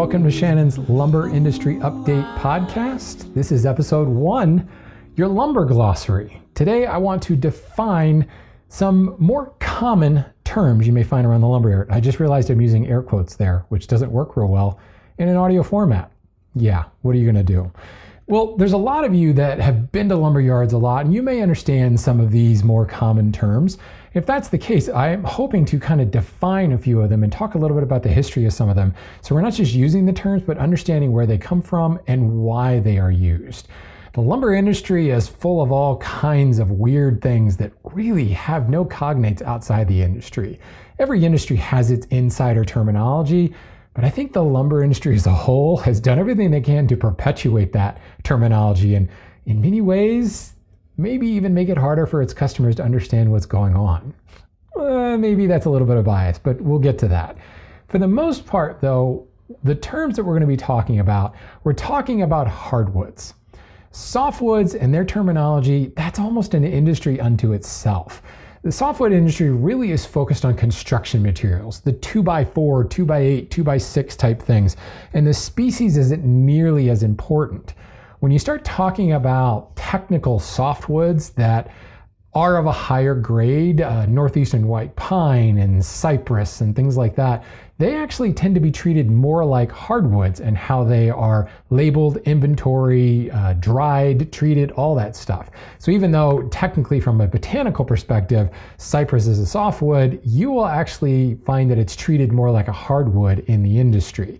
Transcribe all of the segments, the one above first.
Welcome to Shannon's Lumber Industry Update Podcast. This is episode one, your lumber glossary. Today, I want to define some more common terms you may find around the lumber yard. I just realized I'm using air quotes there, which doesn't work real well in an audio format. Yeah, what are you going to do? Well, there's a lot of you that have been to lumber yards a lot, and you may understand some of these more common terms. If that's the case, I'm hoping to kind of define a few of them and talk a little bit about the history of some of them. So we're not just using the terms, but understanding where they come from and why they are used. The lumber industry is full of all kinds of weird things that really have no cognates outside the industry. Every industry has its insider terminology, but I think the lumber industry as a whole has done everything they can to perpetuate that terminology and in many ways, maybe even make it harder for its customers to understand what's going on. Uh, maybe that's a little bit of bias, but we'll get to that. For the most part, though, the terms that we're going to be talking about, we're talking about hardwoods. Softwoods and their terminology, that's almost an industry unto itself. The softwood industry really is focused on construction materials, the 2x4, 2x8, 2x6 type things, and the species isn't nearly as important. When you start talking about technical softwoods that are of a higher grade, uh, northeastern white pine and cypress and things like that, they actually tend to be treated more like hardwoods and how they are labeled, inventory, uh, dried, treated, all that stuff. So even though technically from a botanical perspective, cypress is a softwood, you will actually find that it's treated more like a hardwood in the industry.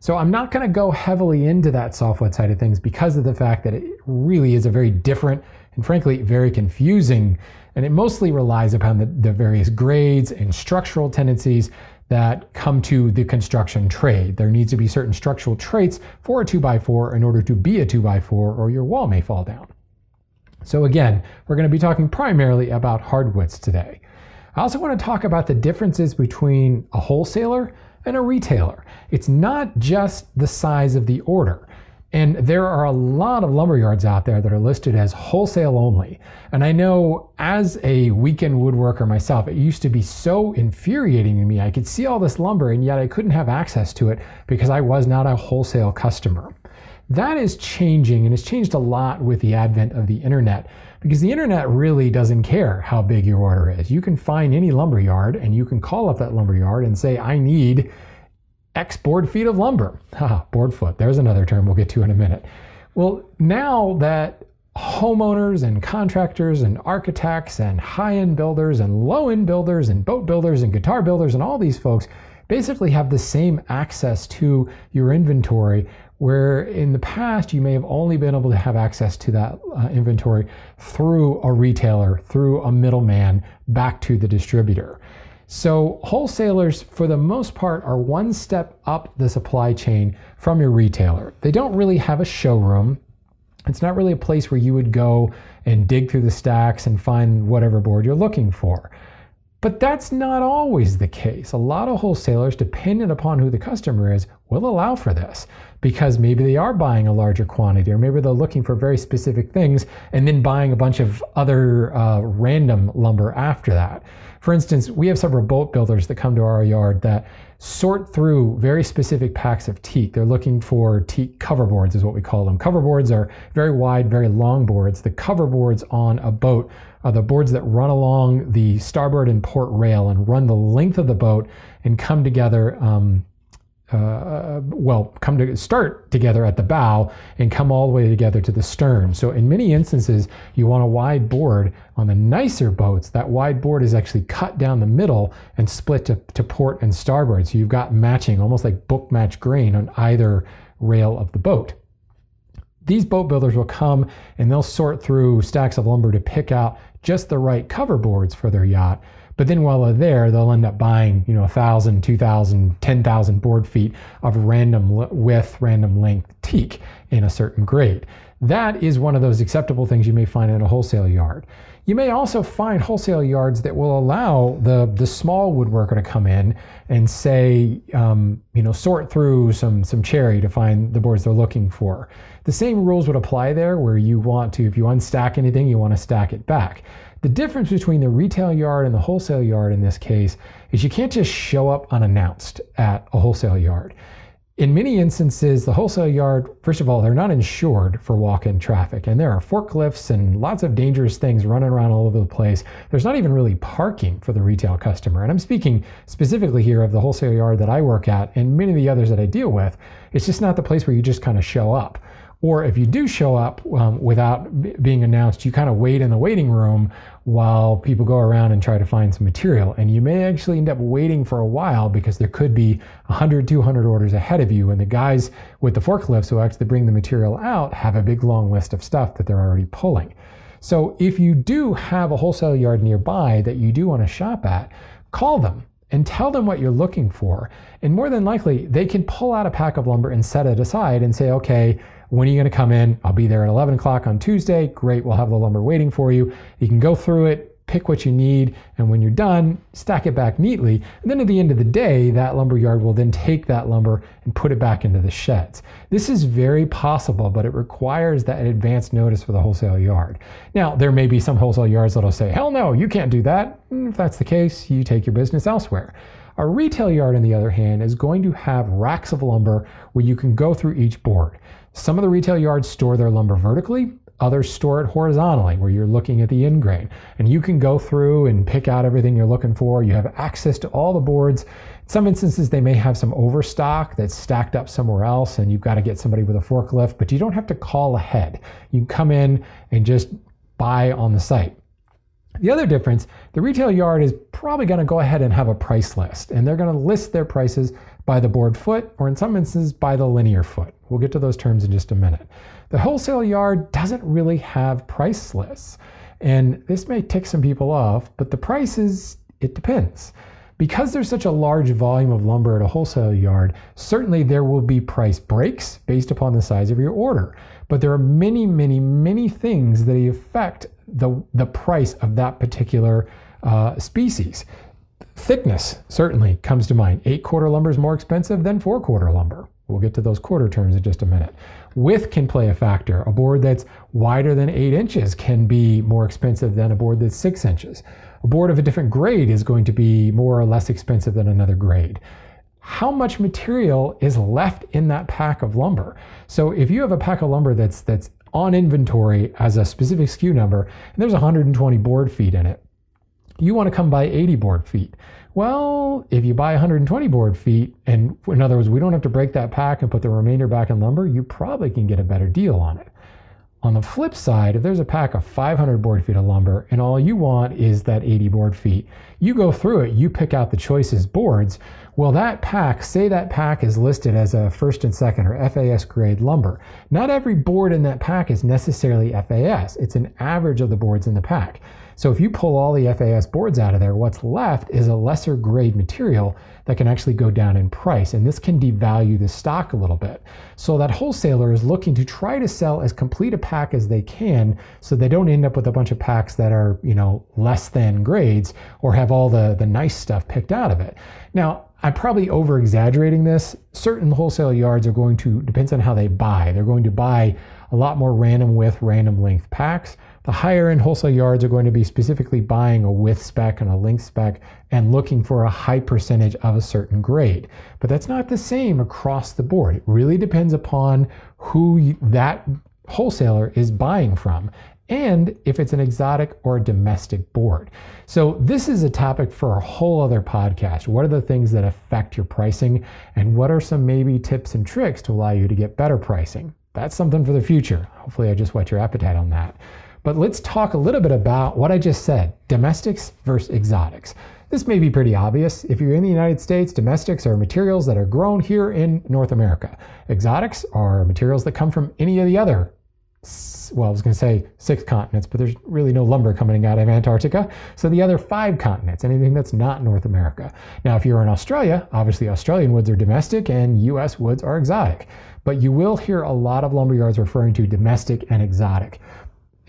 So I'm not going to go heavily into that softwood side of things because of the fact that it really is a very different and frankly very confusing and it mostly relies upon the, the various grades and structural tendencies that come to the construction trade. There needs to be certain structural traits for a 2x4 in order to be a 2x4 or your wall may fall down. So again, we're going to be talking primarily about hardwoods today. I also want to talk about the differences between a wholesaler and a retailer. It's not just the size of the order. And there are a lot of lumber yards out there that are listed as wholesale only. And I know as a weekend woodworker myself, it used to be so infuriating to me. I could see all this lumber and yet I couldn't have access to it because I was not a wholesale customer. That is changing and it's changed a lot with the advent of the internet because the internet really doesn't care how big your order is. You can find any lumber yard and you can call up that lumber yard and say, I need X board feet of lumber. Ha, board foot. There's another term we'll get to in a minute. Well, now that homeowners and contractors and architects and high end builders and low end builders and boat builders and guitar builders and all these folks basically have the same access to your inventory where in the past you may have only been able to have access to that uh, inventory through a retailer, through a middleman, back to the distributor. So, wholesalers, for the most part, are one step up the supply chain from your retailer. They don't really have a showroom. It's not really a place where you would go and dig through the stacks and find whatever board you're looking for. But that's not always the case. A lot of wholesalers, dependent upon who the customer is, will allow for this because maybe they are buying a larger quantity or maybe they're looking for very specific things and then buying a bunch of other uh, random lumber after that. For instance, we have several boat builders that come to our yard that sort through very specific packs of teak. They're looking for teak cover boards, is what we call them. Cover boards are very wide, very long boards. The cover boards on a boat are the boards that run along the starboard and port rail and run the length of the boat and come together um, uh, well, come to start together at the bow and come all the way together to the stern. So in many instances, you want a wide board. On the nicer boats, that wide board is actually cut down the middle and split to, to port and starboard. So you've got matching, almost like book match grain on either rail of the boat. These boat builders will come and they'll sort through stacks of lumber to pick out just the right cover boards for their yacht but then while they're there, they'll end up buying, you know, 1,000, 2,000, 10,000 board feet of random width, random length teak in a certain grade. That is one of those acceptable things you may find in a wholesale yard. You may also find wholesale yards that will allow the, the small woodworker to come in and say, um, you know, sort through some, some cherry to find the boards they're looking for. The same rules would apply there where you want to, if you unstack anything, you want to stack it back. The difference between the retail yard and the wholesale yard in this case is you can't just show up unannounced at a wholesale yard. In many instances, the wholesale yard, first of all, they're not insured for walk in traffic, and there are forklifts and lots of dangerous things running around all over the place. There's not even really parking for the retail customer. And I'm speaking specifically here of the wholesale yard that I work at and many of the others that I deal with. It's just not the place where you just kind of show up. Or if you do show up um, without b- being announced, you kind of wait in the waiting room while people go around and try to find some material. And you may actually end up waiting for a while because there could be 100, 200 orders ahead of you. And the guys with the forklifts who actually bring the material out have a big long list of stuff that they're already pulling. So if you do have a wholesale yard nearby that you do want to shop at, call them and tell them what you're looking for. And more than likely, they can pull out a pack of lumber and set it aside and say, okay, when are you going to come in? I'll be there at 11 o'clock on Tuesday. Great, we'll have the lumber waiting for you. You can go through it, pick what you need, and when you're done, stack it back neatly. And then at the end of the day, that lumber yard will then take that lumber and put it back into the sheds. This is very possible, but it requires that advance notice for the wholesale yard. Now, there may be some wholesale yards that'll say, hell no, you can't do that. If that's the case, you take your business elsewhere. A retail yard, on the other hand, is going to have racks of lumber where you can go through each board. Some of the retail yards store their lumber vertically, others store it horizontally where you're looking at the end grain. And you can go through and pick out everything you're looking for. You have access to all the boards. In some instances, they may have some overstock that's stacked up somewhere else, and you've got to get somebody with a forklift, but you don't have to call ahead. You can come in and just buy on the site. The other difference, the retail yard is probably going to go ahead and have a price list, and they're going to list their prices by the board foot, or in some instances, by the linear foot. We'll get to those terms in just a minute. The wholesale yard doesn't really have price lists. And this may tick some people off, but the prices, it depends. Because there's such a large volume of lumber at a wholesale yard, certainly there will be price breaks based upon the size of your order. But there are many, many, many things that affect the, the price of that particular uh, species. Thickness certainly comes to mind. Eight quarter lumber is more expensive than four quarter lumber. We'll get to those quarter terms in just a minute. Width can play a factor. A board that's wider than eight inches can be more expensive than a board that's six inches. A board of a different grade is going to be more or less expensive than another grade. How much material is left in that pack of lumber? So if you have a pack of lumber that's that's on inventory as a specific SKU number, and there's 120 board feet in it, you want to come buy 80 board feet. Well, if you buy 120 board feet, and in other words, we don't have to break that pack and put the remainder back in lumber, you probably can get a better deal on it. On the flip side, if there's a pack of 500 board feet of lumber and all you want is that 80 board feet, you go through it, you pick out the choicest boards. Well, that pack, say that pack is listed as a first and second or FAS grade lumber. Not every board in that pack is necessarily FAS, it's an average of the boards in the pack. So if you pull all the FAS boards out of there, what's left is a lesser grade material that can actually go down in price. And this can devalue the stock a little bit. So that wholesaler is looking to try to sell as complete a pack as they can so they don't end up with a bunch of packs that are, you know, less than grades or have all the, the nice stuff picked out of it. Now, I'm probably over exaggerating this. Certain wholesale yards are going to, depends on how they buy, they're going to buy a lot more random width, random length packs. The higher end wholesale yards are going to be specifically buying a width spec and a length spec and looking for a high percentage of a certain grade. But that's not the same across the board. It really depends upon who that wholesaler is buying from and if it's an exotic or a domestic board. So, this is a topic for a whole other podcast. What are the things that affect your pricing, and what are some maybe tips and tricks to allow you to get better pricing? That's something for the future. Hopefully, I just whet your appetite on that. But let's talk a little bit about what I just said domestics versus exotics. This may be pretty obvious. If you're in the United States, domestics are materials that are grown here in North America. Exotics are materials that come from any of the other, well, I was going to say six continents, but there's really no lumber coming out of Antarctica. So the other five continents, anything that's not North America. Now, if you're in Australia, obviously Australian woods are domestic and US woods are exotic. But you will hear a lot of lumberyards referring to domestic and exotic.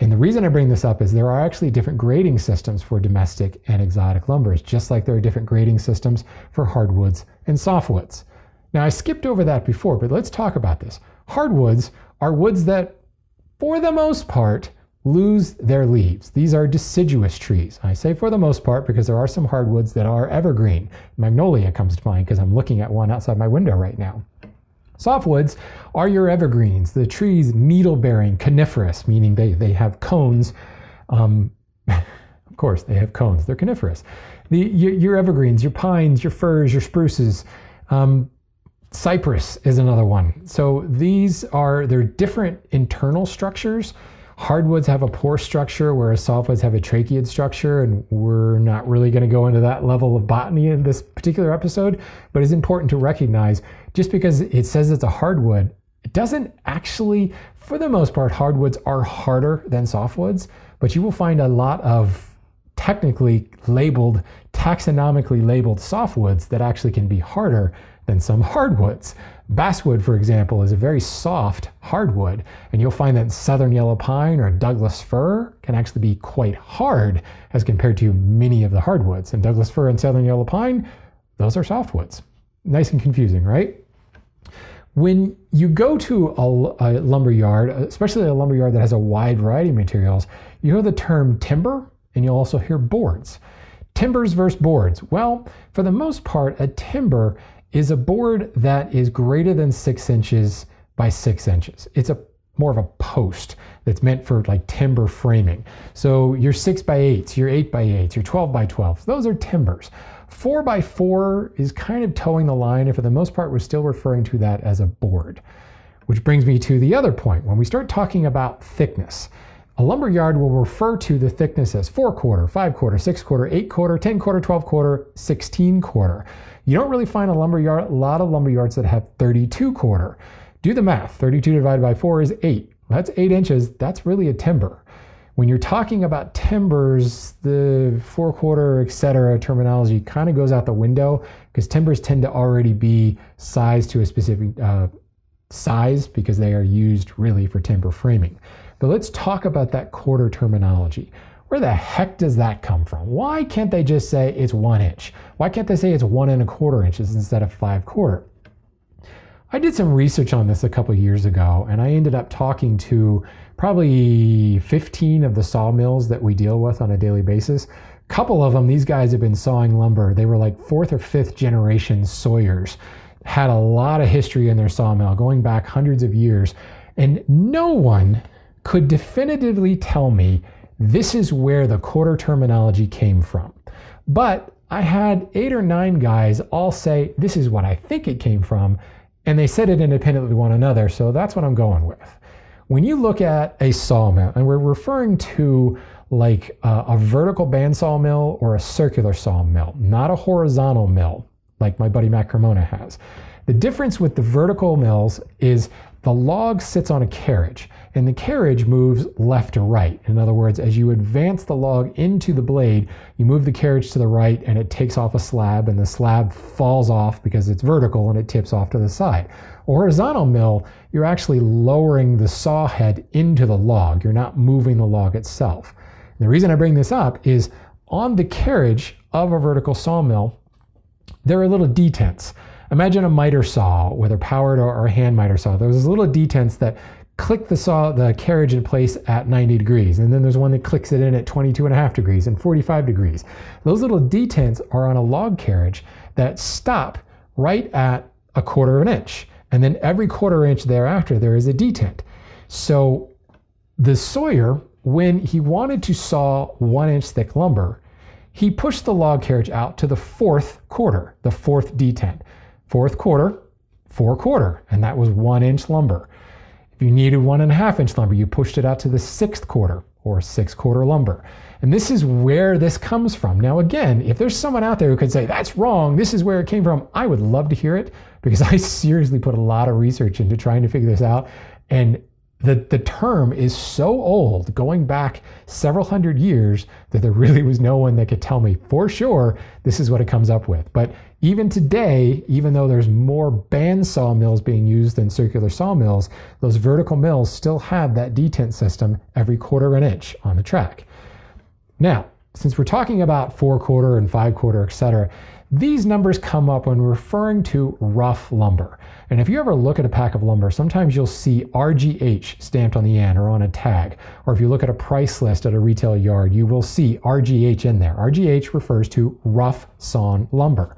And the reason I bring this up is there are actually different grading systems for domestic and exotic lumbers, just like there are different grading systems for hardwoods and softwoods. Now, I skipped over that before, but let's talk about this. Hardwoods are woods that, for the most part, lose their leaves. These are deciduous trees. I say for the most part because there are some hardwoods that are evergreen. Magnolia comes to mind because I'm looking at one outside my window right now. Softwoods are your evergreens, the trees needle bearing, coniferous, meaning they, they have cones. Um, of course, they have cones, they're coniferous. The, your, your evergreens, your pines, your firs, your spruces. Um, cypress is another one. So these are, they're different internal structures. Hardwoods have a pore structure, whereas softwoods have a tracheid structure, and we're not really going to go into that level of botany in this particular episode, but it's important to recognize just because it says it's a hardwood, it doesn't actually, for the most part, hardwoods are harder than softwoods, but you will find a lot of technically labeled, taxonomically labeled softwoods that actually can be harder than some hardwoods. Basswood, for example, is a very soft hardwood, and you'll find that southern yellow pine or Douglas fir can actually be quite hard as compared to many of the hardwoods. And Douglas fir and southern yellow pine, those are softwoods. Nice and confusing, right? When you go to a, a lumber yard, especially a lumber yard that has a wide variety of materials, you hear the term timber and you'll also hear boards. Timbers versus boards. Well, for the most part, a timber is a board that is greater than six inches by six inches. It's a more of a post that's meant for like timber framing. So your six by eights, your eight by eights, your 12 by 12, those are timbers. Four by four is kind of toeing the line, and for the most part, we're still referring to that as a board. Which brings me to the other point. When we start talking about thickness, a lumber yard will refer to the thickness as four quarter, five quarter, six quarter, eight quarter, 10 quarter, 12 quarter, 16 quarter. You don't really find a lumber yard, a lot of lumber yards that have 32 quarter. Do the math. 32 divided by 4 is 8. That's 8 inches. That's really a timber. When you're talking about timbers, the four quarter, etc. terminology kind of goes out the window because timbers tend to already be sized to a specific uh, size because they are used really for timber framing. But let's talk about that quarter terminology. Where the heck does that come from? Why can't they just say it's one inch? Why can't they say it's one and a quarter inches instead of five quarter? I did some research on this a couple years ago, and I ended up talking to probably 15 of the sawmills that we deal with on a daily basis. A couple of them, these guys have been sawing lumber. They were like fourth or fifth generation sawyers, had a lot of history in their sawmill going back hundreds of years, and no one could definitively tell me this is where the quarter terminology came from. But I had eight or nine guys all say, This is what I think it came from. And they said it independently of one another. So that's what I'm going with. When you look at a sawmill, and we're referring to like a, a vertical bandsaw mill or a circular sawmill, not a horizontal mill like my buddy Matt Cremona has. The difference with the vertical mills is the log sits on a carriage and the carriage moves left to right. In other words, as you advance the log into the blade, you move the carriage to the right and it takes off a slab, and the slab falls off because it's vertical and it tips off to the side. A horizontal mill, you're actually lowering the saw head into the log, you're not moving the log itself. And the reason I bring this up is on the carriage of a vertical sawmill, there are little detents. Imagine a miter saw, whether powered or, a hand miter saw. There's little detents that click the saw the carriage in place at 90 degrees. And then there's one that clicks it in at 22 and a half degrees and 45 degrees. Those little detents are on a log carriage that stop right at a quarter of an inch. And then every quarter inch thereafter there is a detent. So the sawyer when he wanted to saw one inch thick lumber he pushed the log carriage out to the fourth quarter the fourth detent. Fourth quarter four quarter and that was one inch lumber you needed one and a half inch lumber, you pushed it out to the sixth quarter or six quarter lumber. And this is where this comes from. Now, again, if there's someone out there who could say, that's wrong, this is where it came from, I would love to hear it because I seriously put a lot of research into trying to figure this out. And the, the term is so old, going back several hundred years, that there really was no one that could tell me for sure this is what it comes up with. But even today, even though there's more band sawmills being used than circular sawmills, those vertical mills still have that detent system every quarter of an inch on the track. Now, since we're talking about four quarter and five quarter, etc., these numbers come up when referring to rough lumber. And if you ever look at a pack of lumber, sometimes you'll see RGH stamped on the end or on a tag. Or if you look at a price list at a retail yard, you will see RGH in there. RGH refers to rough sawn lumber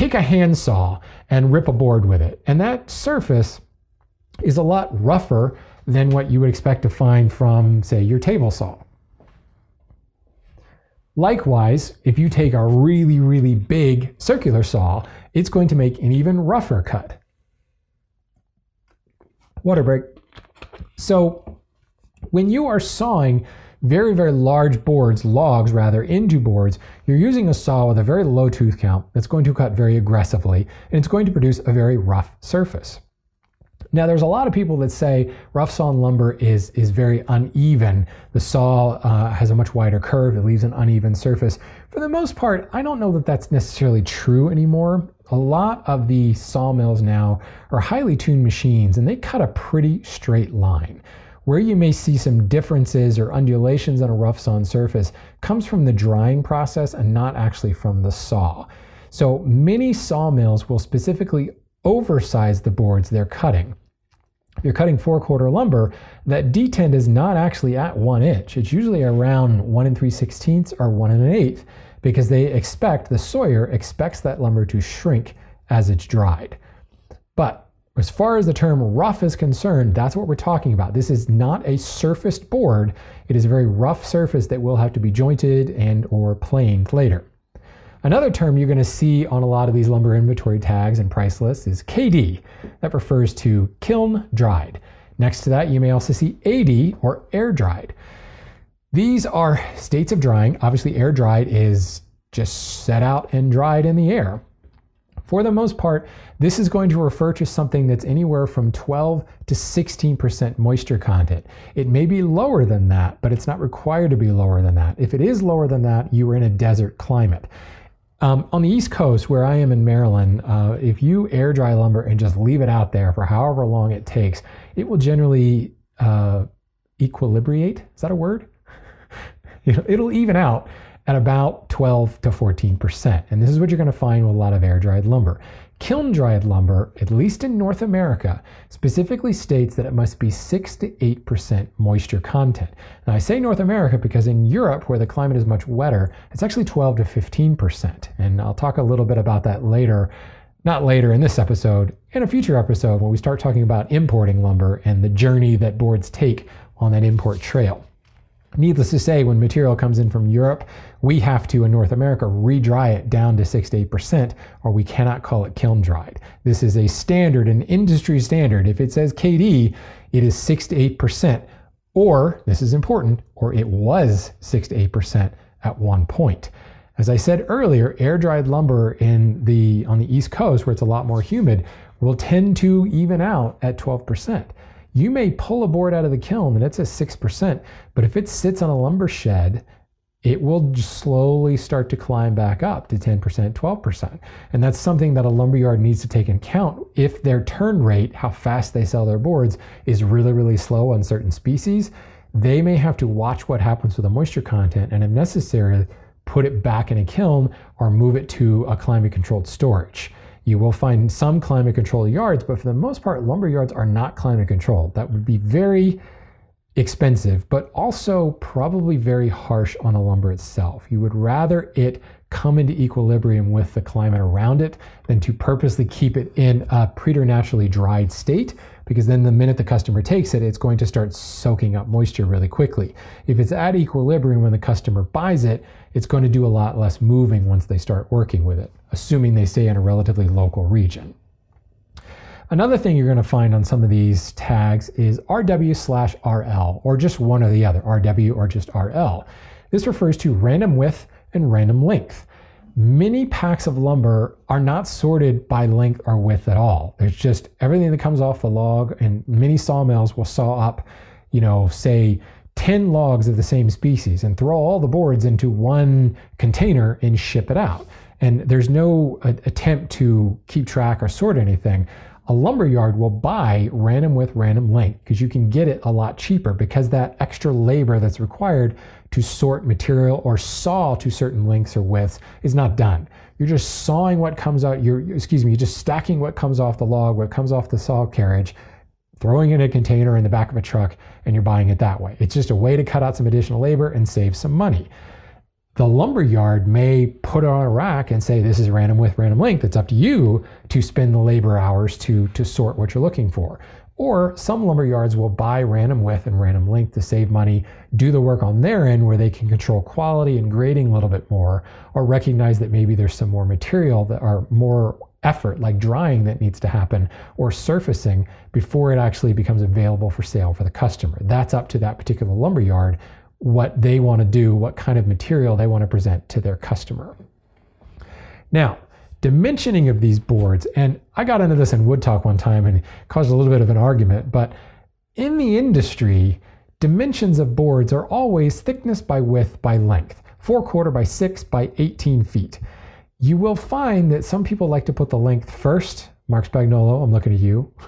take a handsaw and rip a board with it. And that surface is a lot rougher than what you would expect to find from, say, your table saw. Likewise, if you take a really, really big circular saw, it's going to make an even rougher cut. Water break. So, when you are sawing very, very large boards, logs rather, into boards, you're using a saw with a very low tooth count that's going to cut very aggressively, and it's going to produce a very rough surface. Now, there's a lot of people that say rough sawn lumber is, is very uneven. The saw uh, has a much wider curve, it leaves an uneven surface. For the most part, I don't know that that's necessarily true anymore. A lot of the sawmills now are highly tuned machines and they cut a pretty straight line. Where you may see some differences or undulations on a rough sawn surface comes from the drying process and not actually from the saw. So many sawmills will specifically oversize the boards they're cutting. If you're cutting four quarter lumber, that detent is not actually at one inch. It's usually around one and three sixteenths or one and an eighth because they expect, the sawyer expects that lumber to shrink as it's dried. But as far as the term rough is concerned, that's what we're talking about. This is not a surfaced board. It is a very rough surface that will have to be jointed and or planed later. Another term you're going to see on a lot of these lumber inventory tags and price lists is KD. That refers to kiln dried. Next to that, you may also see AD or air dried. These are states of drying. Obviously, air dried is just set out and dried in the air. For the most part, this is going to refer to something that's anywhere from 12 to 16% moisture content. It may be lower than that, but it's not required to be lower than that. If it is lower than that, you are in a desert climate. Um, on the East Coast, where I am in Maryland, uh, if you air dry lumber and just leave it out there for however long it takes, it will generally uh, equilibrate. Is that a word? It'll even out at about 12 to 14%. And this is what you're going to find with a lot of air dried lumber. Kiln dried lumber, at least in North America, specifically states that it must be 6 to 8% moisture content. Now, I say North America because in Europe, where the climate is much wetter, it's actually 12 to 15%. And I'll talk a little bit about that later, not later in this episode, in a future episode when we start talking about importing lumber and the journey that boards take on that import trail. Needless to say, when material comes in from Europe, we have to, in North America, re-dry it down to 6 to 8%, or we cannot call it kiln dried. This is a standard, an industry standard. If it says KD, it is 6 to 8%, or, this is important, or it was 6 to 8% at one point. As I said earlier, air-dried lumber in the on the East Coast, where it's a lot more humid, will tend to even out at 12%. You may pull a board out of the kiln and it's a 6%, but if it sits on a lumber shed, it will slowly start to climb back up to 10%, 12%. And that's something that a lumberyard needs to take into account if their turn rate, how fast they sell their boards, is really, really slow on certain species. They may have to watch what happens with the moisture content and, if necessary, put it back in a kiln or move it to a climate controlled storage. You will find some climate controlled yards, but for the most part, lumber yards are not climate controlled. That would be very expensive, but also probably very harsh on the lumber itself. You would rather it come into equilibrium with the climate around it than to purposely keep it in a preternaturally dried state because then the minute the customer takes it, it's going to start soaking up moisture really quickly. If it's at equilibrium when the customer buys it, it's going to do a lot less moving once they start working with it, assuming they stay in a relatively local region. Another thing you're going to find on some of these tags is RW slash RL, or just one or the other, RW or just RL. This refers to random width and random length. Many packs of lumber are not sorted by length or width at all. There's just everything that comes off the log, and many sawmills will saw up, you know, say 10 logs of the same species and throw all the boards into one container and ship it out. And there's no uh, attempt to keep track or sort anything. A lumber yard will buy random width, random length because you can get it a lot cheaper because that extra labor that's required to sort material or saw to certain lengths or widths is not done. You're just sawing what comes out, you're, excuse me, you're just stacking what comes off the log, what comes off the saw carriage, throwing it in a container in the back of a truck, and you're buying it that way. It's just a way to cut out some additional labor and save some money. The lumber yard may put on a rack and say this is random width random length. It's up to you to spend the labor hours to to sort what you're looking for. Or some lumber yards will buy random width and random length to save money do the work on their end where they can control quality and grading a little bit more or recognize that maybe there's some more material that are more effort like drying that needs to happen or surfacing before it actually becomes available for sale for the customer. That's up to that particular lumber yard what they want to do, what kind of material they want to present to their customer. Now, dimensioning of these boards, and I got into this in Wood Talk one time and caused a little bit of an argument, but in the industry, dimensions of boards are always thickness by width by length, four quarter by six by 18 feet. You will find that some people like to put the length first. Marc Spagnuolo, I'm looking at you.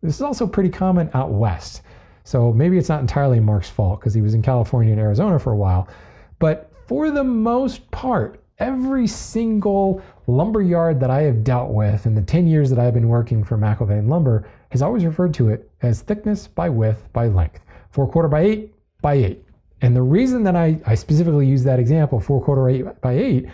This is also pretty common out west. So maybe it's not entirely Marc's fault because he was in California and Arizona for a while. But for the most part, every single lumber yard that I have dealt with in the 10 years that I've been working for McIlvain Lumber has always referred to it as thickness by width by length, four quarter by eight by eight. And the reason that I, I specifically use that example, four quarter eight by eight,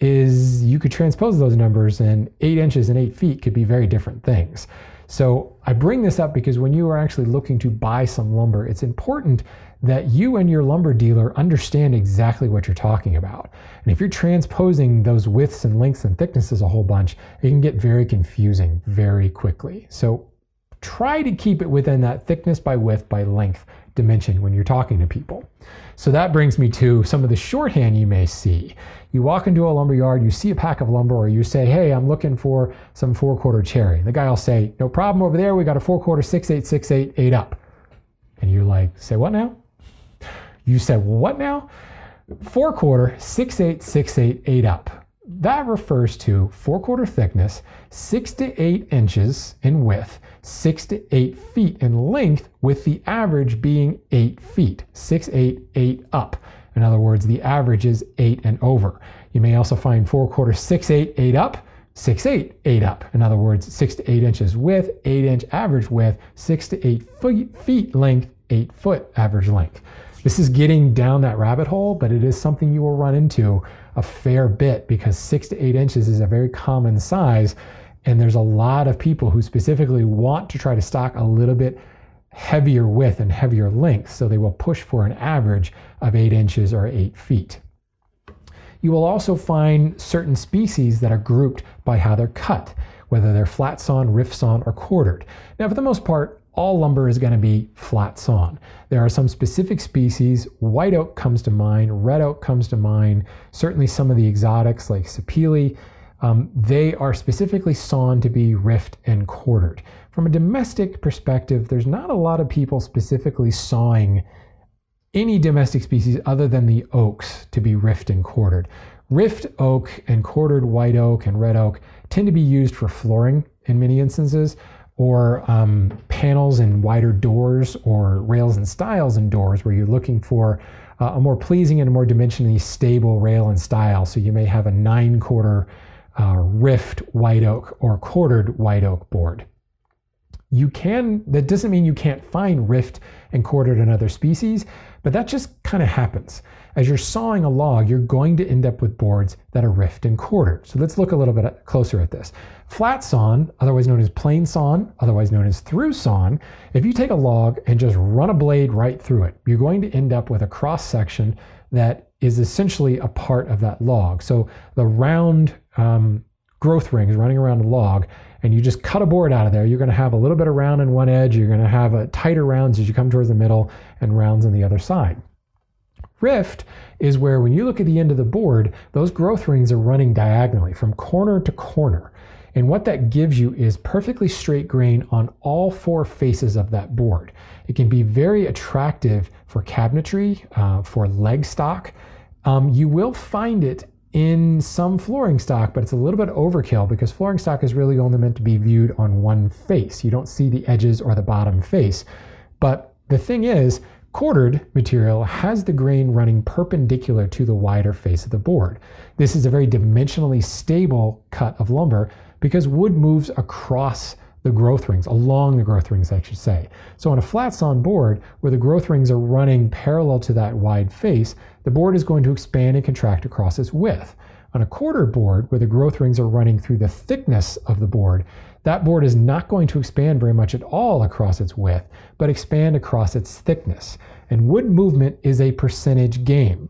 is you could transpose those numbers and eight inches and eight feet could be very different things. So I bring this up because when you are actually looking to buy some lumber, it's important that you and your lumber dealer understand exactly what you're talking about. And if you're transposing those widths and lengths and thicknesses a whole bunch, it can get very confusing very quickly. So try to keep it within that thickness by width by length dimension when you're talking to people. So that brings me to some of the shorthand you may see. You walk into a lumber yard, you see a pack of lumber, or you say, Hey, I'm looking for some four quarter cherry. The guy will say, No problem over there. We got a four quarter, six, eight, six, eight, eight up. And you're like, Say what now? You said, What now? Four quarter, six, eight, six, eight, eight up. That refers to four quarter thickness, six to eight inches in width, six to eight feet in length, with the average being eight feet, six, eight, eight up. In other words, the average is eight and over. You may also find four quarter six, eight, eight up, six, eight, eight up. In other words, six to eight inches width, eight inch average width, six to eight feet length, eight foot average length. This is getting down that rabbit hole, but it is something you will run into a fair bit because six to eight inches is a very common size and there's a lot of people who specifically want to try to stock a little bit heavier width and heavier length. So they will push for an average of eight inches or eight feet. You will also find certain species that are grouped by how they're cut, whether they're flat sawn, rift sawn, or quartered. Now, for the most part, all lumber is going to be flat sawn. There are some specific species, white oak comes to mind, red oak comes to mind, certainly some of the exotics like sapele um, they are specifically sawn to be rift and quartered. From a domestic perspective, there's not a lot of people specifically sawing any domestic species other than the oaks to be rift and quartered. Rift oak and quartered white oak and red oak tend to be used for flooring in many instances, or um, panels and wider doors, or rails and stiles and doors where you're looking for uh, a more pleasing and a more dimensionally stable rail and stile. So you may have a nine quarter uh, rift white oak or quartered white oak board. You can, that doesn't mean you can't find rift and quartered in other species, but that just kind of happens. As you're sawing a log, you're going to end up with boards that are rift and quartered. So let's look a little bit closer at this. Flat sawn, otherwise known as plain sawn, otherwise known as through sawn, if you take a log and just run a blade right through it, you're going to end up with a cross section that is essentially a part of that log. So the round um, growth rings running around a log, and you just cut a board out of there, you're going to have a little bit of round in one edge, you're going to have a tighter rounds as you come towards the middle, and rounds on the other side. Rift is where when you look at the end of the board, those growth rings are running diagonally from corner to corner. And what that gives you is perfectly straight grain on all four faces of that board. It can be very attractive for cabinetry, uh, for leg stock. Um, you will find it in some flooring stock, but it's a little bit overkill because flooring stock is really only meant to be viewed on one face. You don't see the edges or the bottom face. But the thing is, quartered material has the grain running perpendicular to the wider face of the board. This is a very dimensionally stable cut of lumber because wood moves across the growth rings, along the growth rings, I should say. So on a flat sawn board where the growth rings are running parallel to that wide face, the board is going to expand and contract across its width. On a quarter board where the growth rings are running through the thickness of the board, that board is not going to expand very much at all across its width, but expand across its thickness. And wood movement is a percentage game.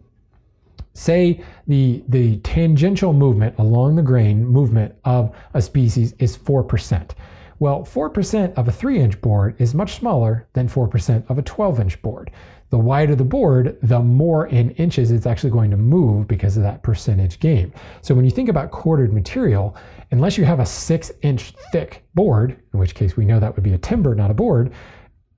Say the, the tangential movement along the grain movement of a species is 4%. Well, 4% of a 3 inch board is much smaller than 4% of a 12 inch board. The wider the board, the more in inches it's actually going to move because of that percentage game. So when you think about quartered material, unless you have a 6 inch thick board, in which case we know that would be a timber, not a board,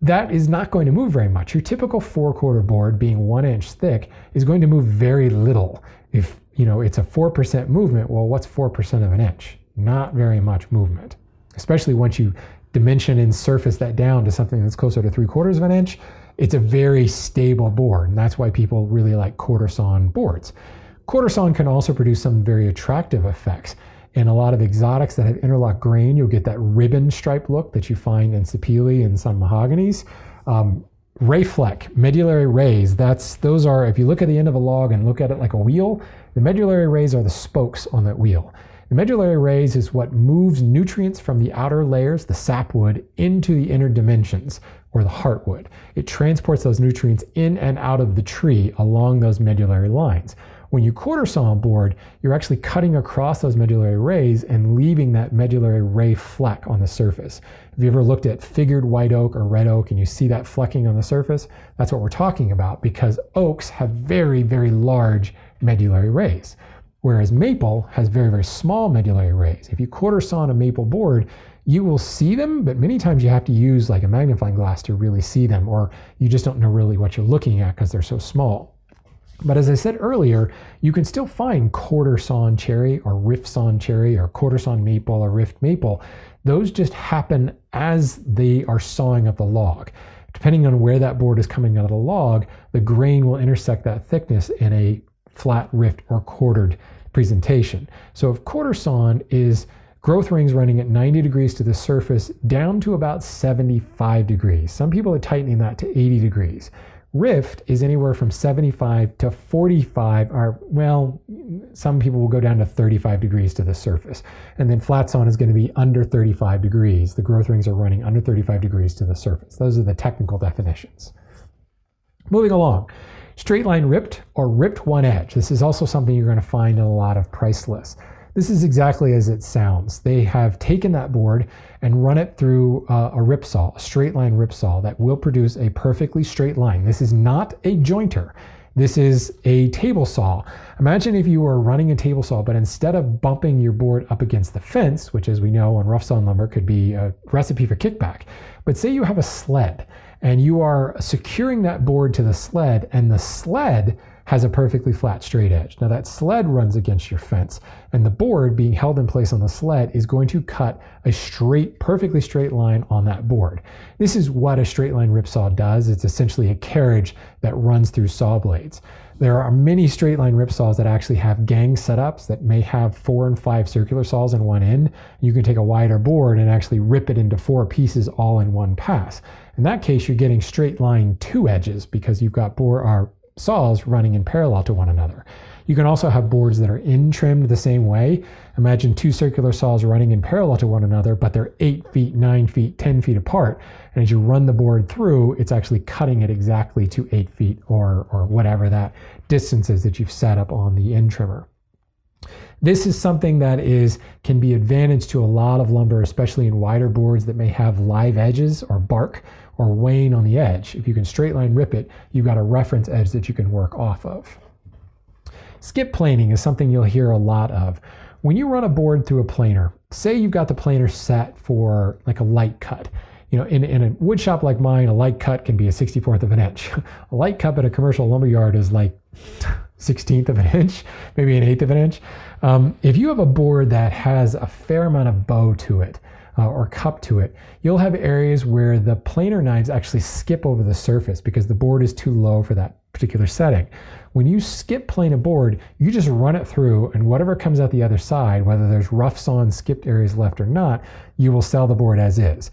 that is not going to move very much. Your typical four quarter board being one inch thick is going to move very little. If you know it's a 4% movement, well, what's 4% of an inch? Not very much movement especially once you dimension and surface that down to something that's closer to three quarters of an inch, it's a very stable board. And that's why people really like quarter boards. Quarter can also produce some very attractive effects. In a lot of exotics that have interlock grain, you'll get that ribbon stripe look that you find in sapele and some mahoganies. Um, ray fleck, medullary rays, that's those are, if you look at the end of a log and look at it like a wheel, the medullary rays are the spokes on that wheel. The medullary rays is what moves nutrients from the outer layers, the sapwood, into the inner dimensions, or the heartwood. It transports those nutrients in and out of the tree along those medullary lines. When you quarter saw a board, you're actually cutting across those medullary rays and leaving that medullary ray fleck on the surface. Have you ever looked at figured white oak or red oak and you see that flecking on the surface? That's what we're talking about because oaks have very, very large medullary rays whereas maple has very, very small medullary rays. If you quarter saw on a maple board, you will see them, but many times you have to use like a magnifying glass to really see them, or you just don't know really what you're looking at because they're so small. But as I said earlier, you can still find quarter sawn cherry or rift sawn cherry or quarter sawn maple or rift maple. Those just happen as they are sawing up the log. Depending on where that board is coming out of the log, the grain will intersect that thickness in a flat rift or quartered presentation. So if quarter sawn is growth rings running at 90 degrees to the surface down to about 75 degrees. Some people are tightening that to 80 degrees. Rift is anywhere from 75 to 45, or well, some people will go down to 35 degrees to the surface. And then flat sawn is going to be under 35 degrees. The growth rings are running under 35 degrees to the surface. Those are the technical definitions. Moving along. Straight line ripped or ripped one edge. This is also something you're going to find in a lot of price lists. This is exactly as it sounds. They have taken that board and run it through uh, a rip saw, a straight line rip saw that will produce a perfectly straight line. This is not a jointer. This is a table saw. Imagine if you were running a table saw, but instead of bumping your board up against the fence, which as we know on rough sawn lumber could be a recipe for kickback, but say you have a sled and you are securing that board to the sled, and the sled has a perfectly flat straight edge. Now that sled runs against your fence, and the board being held in place on the sled is going to cut a straight, perfectly straight line on that board. This is what a straight line ripsaw does. It's essentially a carriage that runs through saw blades. There are many straight line rip saws that actually have gang setups that may have four and five circular saws in one end. You can take a wider board and actually rip it into four pieces all in one pass. In that case, you're getting straight line two edges because you've got board, or uh, saws running in parallel to one another. You can also have boards that are in trimmed the same way. Imagine two circular saws running in parallel to one another, but they're eight feet, nine feet, 10 feet apart. And as you run the board through, it's actually cutting it exactly to eight feet or, or whatever that distance is that you've set up on the end trimmer. This is something that is can be advantage to a lot of lumber, especially in wider boards that may have live edges or bark or wane on the edge. If you can straight line rip it, you've got a reference edge that you can work off of. Skip planing is something you'll hear a lot of. When you run a board through a planer, say you've got the planer set for like a light cut. You know, in, in a wood shop like mine, a light cut can be a 64th of an inch. a light cut at a commercial lumber yard is like 16th of an inch, maybe an eighth of an inch. Um, if you have a board that has a fair amount of bow to it, uh, or cup to it, you'll have areas where the planer knives actually skip over the surface because the board is too low for that particular setting. When you skip plane a board, you just run it through, and whatever comes out the other side, whether there's rough sawn skipped areas left or not, you will sell the board as is.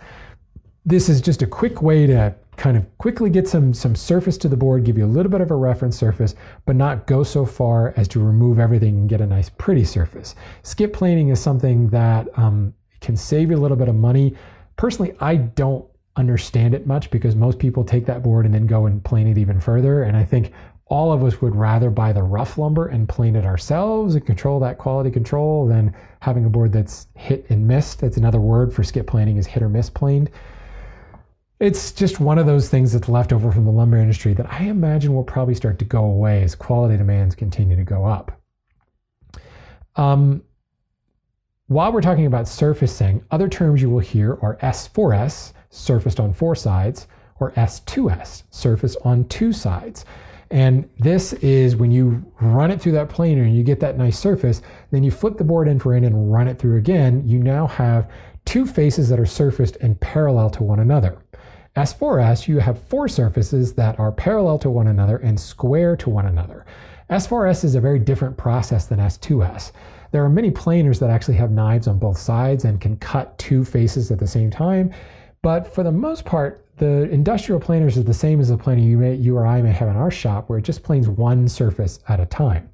This is just a quick way to kind of quickly get some some surface to the board, give you a little bit of a reference surface, but not go so far as to remove everything and get a nice pretty surface. Skip planing is something that um, can save you a little bit of money. Personally, I don't understand it much because most people take that board and then go and plane it even further. And I think all of us would rather buy the rough lumber and plane it ourselves and control that quality control than having a board that's hit and missed. That's another word for skip planing is hit or miss planed it's just one of those things that's left over from the lumber industry that I imagine will probably start to go away as quality demands continue to go up. Um, while we're talking about surfacing, other terms you will hear are S4S, surfaced on four sides, or S2S, surfaced on two sides. And this is when you run it through that planer and you get that nice surface, then you flip the board in for end and run it through again. You now have two faces that are surfaced and parallel to one another. S4S, you have four surfaces that are parallel to one another and square to one another. S4S is a very different process than S2S. There are many planers that actually have knives on both sides and can cut two faces at the same time, but for the most part, the industrial planers is the same as the planer you, may, you or I may have in our shop, where it just planes one surface at a time.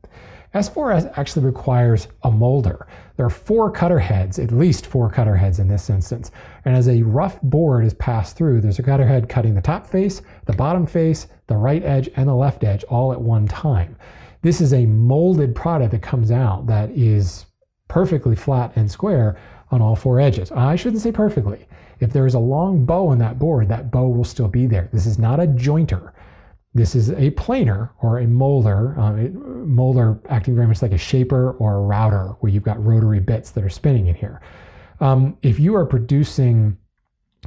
S4S actually requires a molder. There are four cutter heads, at least four cutter heads in this instance. And as a rough board is passed through, there's a cutter head cutting the top face, the bottom face, the right edge, and the left edge all at one time. This is a molded product that comes out that is perfectly flat and square on all four edges. I shouldn't say perfectly. If there is a long bow on that board, that bow will still be there. This is not a jointer. This is a planer or a molder, uh, molder acting very much like a shaper or a router, where you've got rotary bits that are spinning in here. Um, if you are producing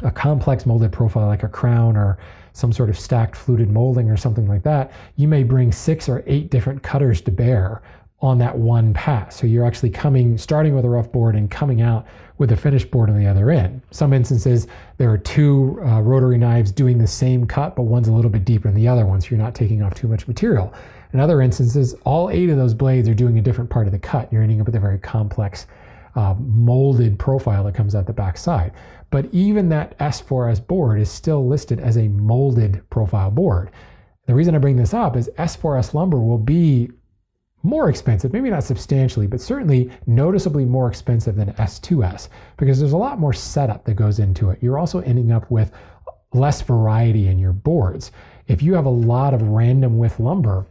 a complex molded profile like a crown or some sort of stacked fluted molding or something like that, you may bring six or eight different cutters to bear on that one pass. So you're actually coming, starting with a rough board and coming out with a finished board on the other end. Some instances, there are two uh, rotary knives doing the same cut, but one's a little bit deeper than the other one, so you're not taking off too much material. In other instances, all eight of those blades are doing a different part of the cut. You're ending up with a very complex uh, molded profile that comes out the back side. But even that S4S board is still listed as a molded profile board. The reason I bring this up is S4S lumber will be more expensive, maybe not substantially, but certainly noticeably more expensive than S2S because there's a lot more setup that goes into it. You're also ending up with less variety in your boards. If you have a lot of random width lumber,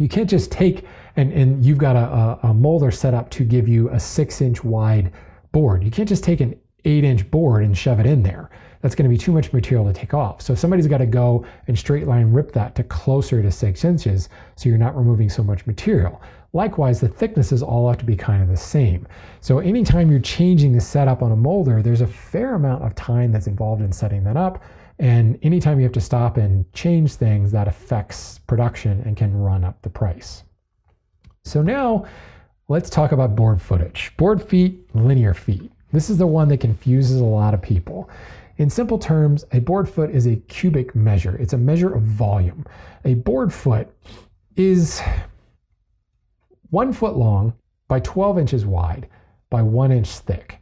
you can't just take and, and you've got a, a, molder set up to give you a six inch wide board. You can't just take an eight inch board and shove it in there that's going to be too much material to take off. So somebody's got to go and straight line rip that to closer to six inches so you're not removing so much material. Likewise, the thicknesses all have to be kind of the same. So anytime you're changing the setup on a molder, there's a fair amount of time that's involved in setting that up. And anytime you have to stop and change things, that affects production and can run up the price. So now let's talk about board footage. Board feet, linear feet. This is the one that confuses a lot of people. In simple terms, a board foot is a cubic measure. It's a measure of volume. A board foot is one foot long by 12 inches wide by one inch thick.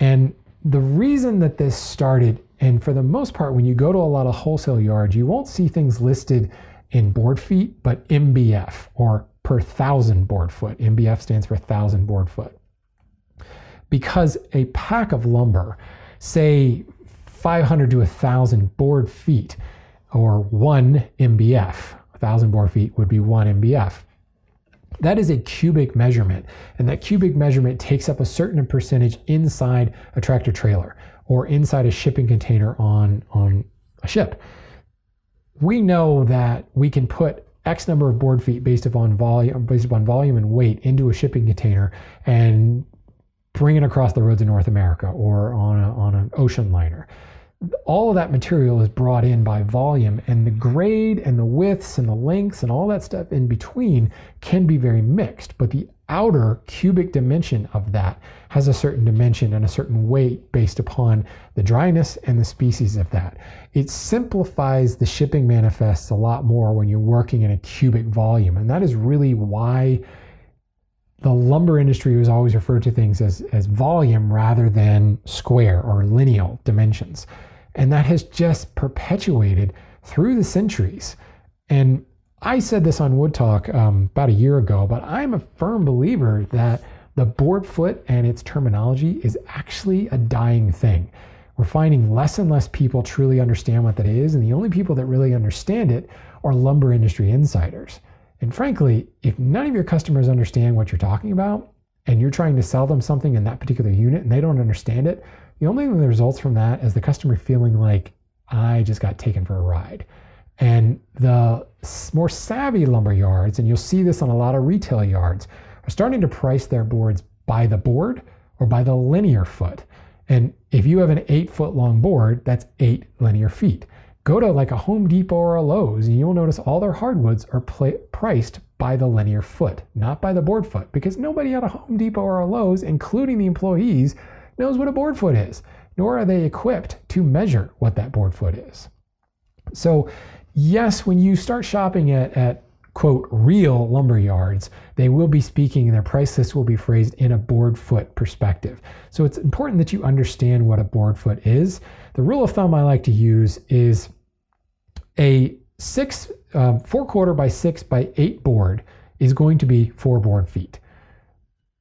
And the reason that this started, and for the most part, when you go to a lot of wholesale yards, you won't see things listed in board feet, but MBF or per thousand board foot. MBF stands for thousand board foot. Because a pack of lumber, say 500 to 1,000 board feet, or one MBF. 1,000 board feet would be one MBF. That is a cubic measurement, and that cubic measurement takes up a certain percentage inside a tractor trailer or inside a shipping container on, on a ship. We know that we can put X number of board feet based upon volume, based upon volume and weight into a shipping container and bring it across the roads of North America or on, a, on an ocean liner. All of that material is brought in by volume, and the grade and the widths and the lengths and all that stuff in between can be very mixed. But the outer cubic dimension of that has a certain dimension and a certain weight based upon the dryness and the species of that. It simplifies the shipping manifests a lot more when you're working in a cubic volume, and that is really why the lumber industry was always referred to things as, as volume rather than square or lineal dimensions. And that has just perpetuated through the centuries. And I said this on Wood Talk um, about a year ago, but I'm a firm believer that the board foot and its terminology is actually a dying thing. We're finding less and less people truly understand what that is, and the only people that really understand it are lumber industry insiders. And frankly, if none of your customers understand what you're talking about, and you're trying to sell them something in that particular unit and they don't understand it, the only thing that results from that is the customer feeling like I just got taken for a ride. And the more savvy lumber yards, and you'll see this on a lot of retail yards, are starting to price their boards by the board or by the linear foot. And if you have an eight foot long board, that's eight linear feet. Go to like a Home Depot or a Lowe's, and you'll notice all their hardwoods are pl- priced by the linear foot, not by the board foot, because nobody at a Home Depot or a Lowe's, including the employees, knows what a board foot is, nor are they equipped to measure what that board foot is. So, yes, when you start shopping at, at quote, real lumber yards, they will be speaking and their price list will be phrased in a board foot perspective. So it's important that you understand what a board foot is. The rule of thumb I like to use is a six, um, four quarter by six by eight board is going to be four board feet.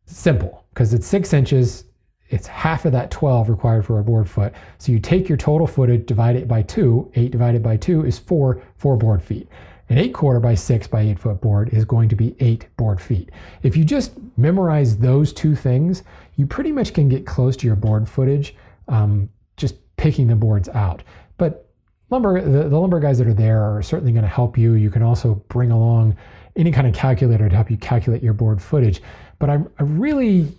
Simple, because it's six inches, it's half of that 12 required for a board foot. So you take your total footage, divide it by two, eight divided by two is four, four board feet. An eight quarter by six by eight foot board is going to be eight board feet. If you just memorize those two things, you pretty much can get close to your board footage um, just picking the boards out. Lumber, the, the lumber guys that are there are certainly going to help you. You can also bring along any kind of calculator to help you calculate your board footage. But I'm, I really,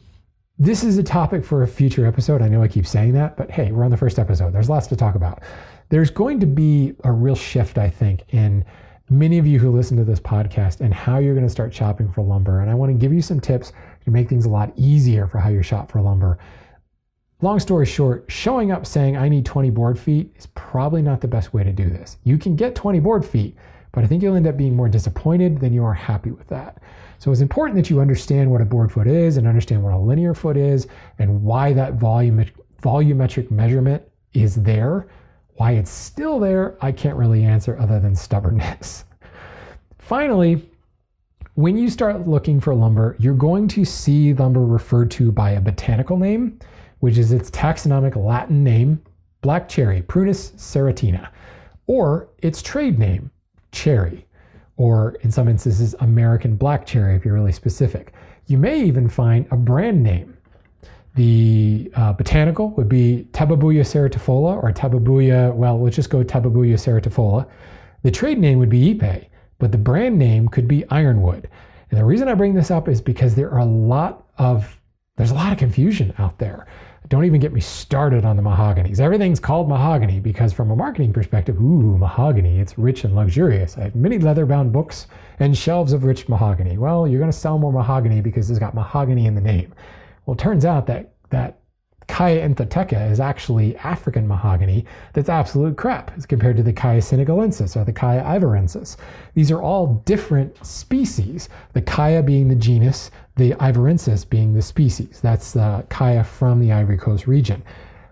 this is a topic for a future episode. I know I keep saying that, but hey, we're on the first episode. There's lots to talk about. There's going to be a real shift, I think, in many of you who listen to this podcast and how you're going to start shopping for lumber. And I want to give you some tips to make things a lot easier for how you shop for lumber. Long story short, showing up saying I need 20 board feet is probably not the best way to do this. You can get 20 board feet, but I think you'll end up being more disappointed than you are happy with that. So it's important that you understand what a board foot is and understand what a linear foot is and why that volume, volumetric measurement is there why it's still there, I can't really answer other than stubbornness. Finally, when you start looking for lumber, you're going to see lumber referred to by a botanical name, which is its taxonomic Latin name, black cherry, Prunus serotina, or its trade name, cherry, or in some instances, American black cherry if you're really specific. You may even find a brand name the uh, botanical would be Tabebuia serratifolia or Tabebuia, well, let's just go Tabebuia serratifolia. The trade name would be Ipe, but the brand name could be Ironwood. And the reason I bring this up is because there are a lot of, there's a lot of confusion out there. Don't even get me started on the mahoganies. Everything's called mahogany because, from a marketing perspective, ooh, mahogany, it's rich and luxurious. I have many leather bound books and shelves of rich mahogany. Well, you're going to sell more mahogany because it's got mahogany in the name. Well, it turns out that that Khaya anthotheca is actually African mahogany that's absolute crap as compared to the Khaya senegalensis or the Khaya ivorensis. These are all different species, the Khaya being the genus, the ivorensis being the species. That's the Khaya from the Ivory Coast region.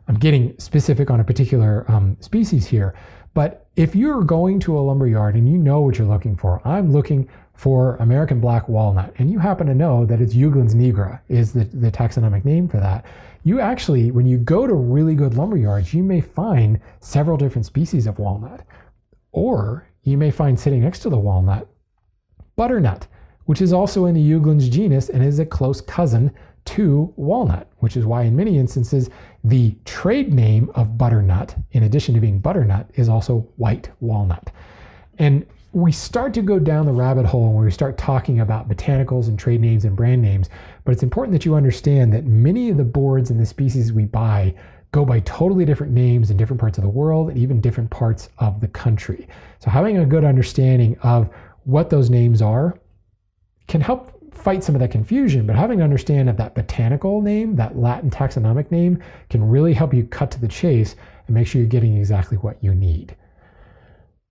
I'm getting specific on a particular um, species here, but if you're going to a lumber yard and you know what you're looking for, I'm looking for American black walnut, and you happen to know that it's Juglans nigra is the, the taxonomic name for that, you actually, when you go to really good lumber yards, you may find several different species of walnut. Or you may find sitting next to the walnut butternut, which is also in the Juglans genus and is a close cousin to walnut, which is why in many instances the trade name of butternut, in addition to being butternut, is also white walnut. And we start to go down the rabbit hole when we start talking about botanicals and trade names and brand names. but it's important that you understand that many of the boards and the species we buy go by totally different names in different parts of the world and even different parts of the country. So having a good understanding of what those names are can help fight some of that confusion, but having to understand that that botanical name, that Latin taxonomic name, can really help you cut to the chase and make sure you're getting exactly what you need.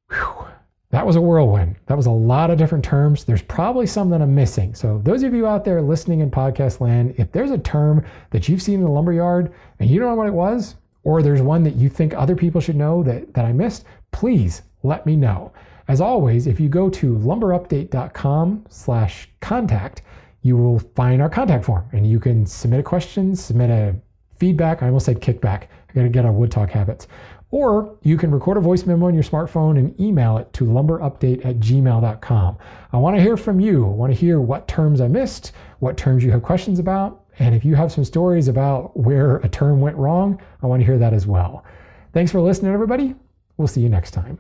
Whew. That was a whirlwind. That was a lot of different terms. There's probably some that I'm missing. So, those of you out there listening in podcast land, if there's a term that you've seen in the lumberyard and you don't know what it was, or there's one that you think other people should know that, that I missed, please let me know. As always, if you go to lumberupdate.com slash contact, you will find our contact form and you can submit a question, submit a feedback. I almost said kickback. I gotta get on wood talk habits. Or you can record a voice memo on your smartphone and email it to lumberupdate at gmail.com. I wanna hear from you. I wanna hear what terms I missed, what terms you have questions about, and if you have some stories about where a term went wrong, I wanna hear that as well. Thanks for listening, everybody. We'll see you next time.